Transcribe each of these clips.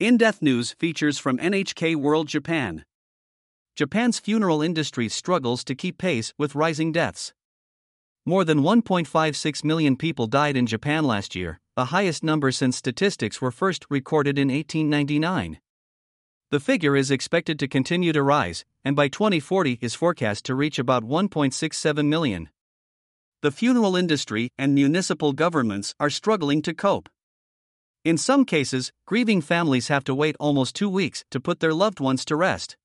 In-Depth News features from NHK World Japan. Japan's funeral industry struggles to keep pace with rising deaths. More than 1.56 million people died in Japan last year, the highest number since statistics were first recorded in 1899. The figure is expected to continue to rise, and by 2040 is forecast to reach about 1.67 million. The funeral industry and municipal governments are struggling to cope. In some cases, grieving families have to wait almost two weeks to put their loved ones to rest.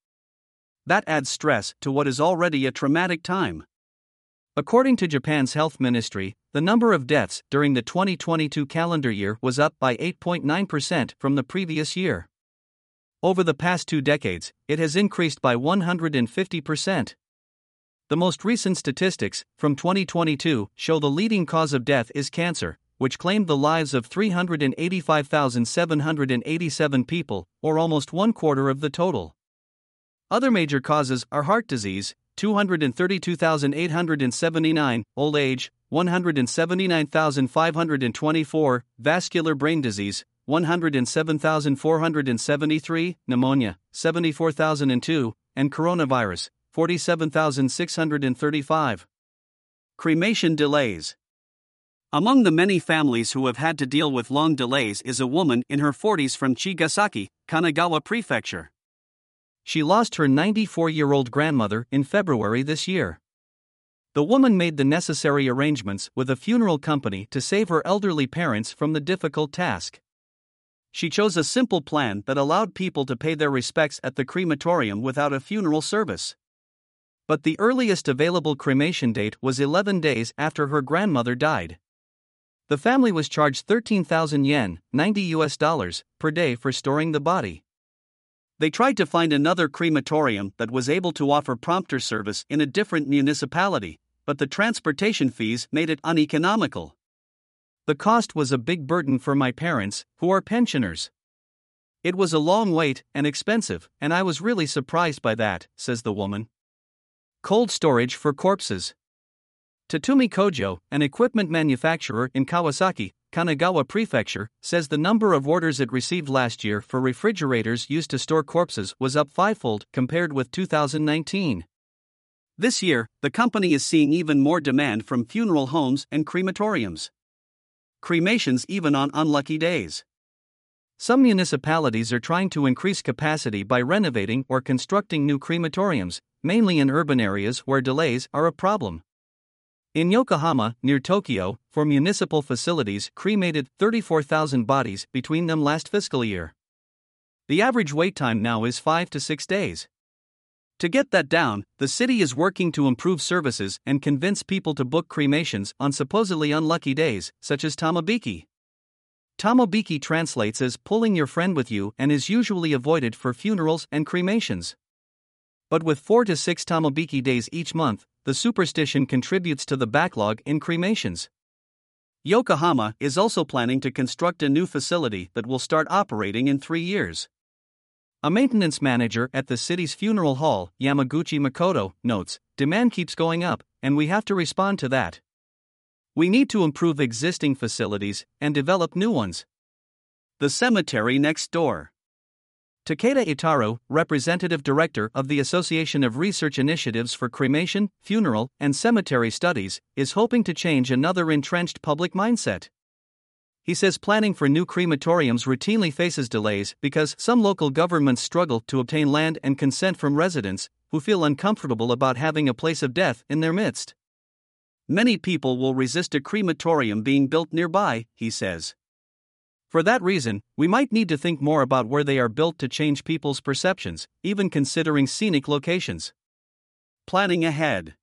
That adds stress to what is already a traumatic time. According to Japan's health ministry, the number of deaths during the 2022 calendar year was up by 8.9% from the previous year. Over the past two decades, it has increased by 150%. The most recent statistics, from 2022, show the leading cause of death is cancer, which claimed the lives of 385,787 people, or almost one quarter of the total. Other major causes are heart disease, 232,879, old age, 179,524, vascular brain disease, 107,473, pneumonia, 74,002, and coronavirus, 47,635. Cremation delays. Among the many families who have had to deal with long delays is a woman in her 40s from Chigasaki, Kanagawa Prefecture. She lost her 94 year old grandmother in February this year. The woman made the necessary arrangements with a funeral company to save her elderly parents from the difficult task. She chose a simple plan that allowed people to pay their respects at the crematorium without a funeral service. But the earliest available cremation date was 11 days after her grandmother died. The family was charged 13,000 yen, 90 US dollars, per day for storing the body. They tried to find another crematorium that was able to offer prompter service in a different municipality, but the transportation fees made it uneconomical. The cost was a big burden for my parents, who are pensioners. It was a long wait and expensive, and I was really surprised by that, says the woman. Cold storage for corpses. Tatumi Kojo, an equipment manufacturer in Kawasaki, Kanagawa Prefecture, says the number of orders it received last year for refrigerators used to store corpses was up fivefold compared with 2019. This year, the company is seeing even more demand from funeral homes and crematoriums. Cremations even on unlucky days. Some municipalities are trying to increase capacity by renovating or constructing new crematoriums, mainly in urban areas where delays are a problem. In Yokohama, near Tokyo, for municipal facilities cremated 34,000 bodies between them last fiscal year. The average wait time now is 5 to 6 days. To get that down, the city is working to improve services and convince people to book cremations on supposedly unlucky days, such as Tomobiki. Tomobiki translates as pulling your friend with you and is usually avoided for funerals and cremations. But with 4 to 6 Tomobiki days each month, the superstition contributes to the backlog in cremations. Yokohama is also planning to construct a new facility that will start operating in three years. A maintenance manager at the city's funeral hall, Yamaguchi Makoto, notes demand keeps going up, and we have to respond to that. We need to improve existing facilities and develop new ones. The cemetery next door. Takeda Itaru, representative director of the Association of Research Initiatives for Cremation, Funeral, and Cemetery Studies, is hoping to change another entrenched public mindset. He says planning for new crematoriums routinely faces delays because some local governments struggle to obtain land and consent from residents who feel uncomfortable about having a place of death in their midst. Many people will resist a crematorium being built nearby, he says. For that reason, we might need to think more about where they are built to change people's perceptions, even considering scenic locations. Planning ahead.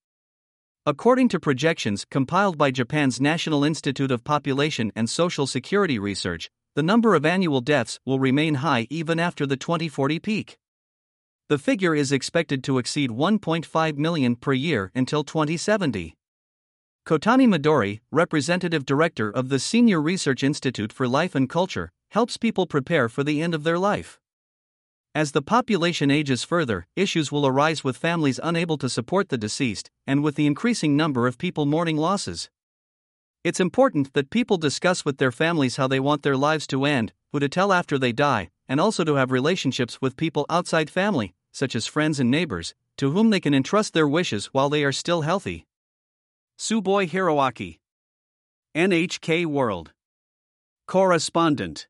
According to projections compiled by Japan's National Institute of Population and Social Security Research, the number of annual deaths will remain high even after the 2040 peak. The figure is expected to exceed 1.5 million per year until 2070. Kotani Midori, representative director of the Senior Research Institute for Life and Culture, helps people prepare for the end of their life. As the population ages further, issues will arise with families unable to support the deceased, and with the increasing number of people mourning losses. It's important that people discuss with their families how they want their lives to end, who to tell after they die, and also to have relationships with people outside family, such as friends and neighbors, to whom they can entrust their wishes while they are still healthy. Tsuboi Hiroaki. NHK World. Correspondent.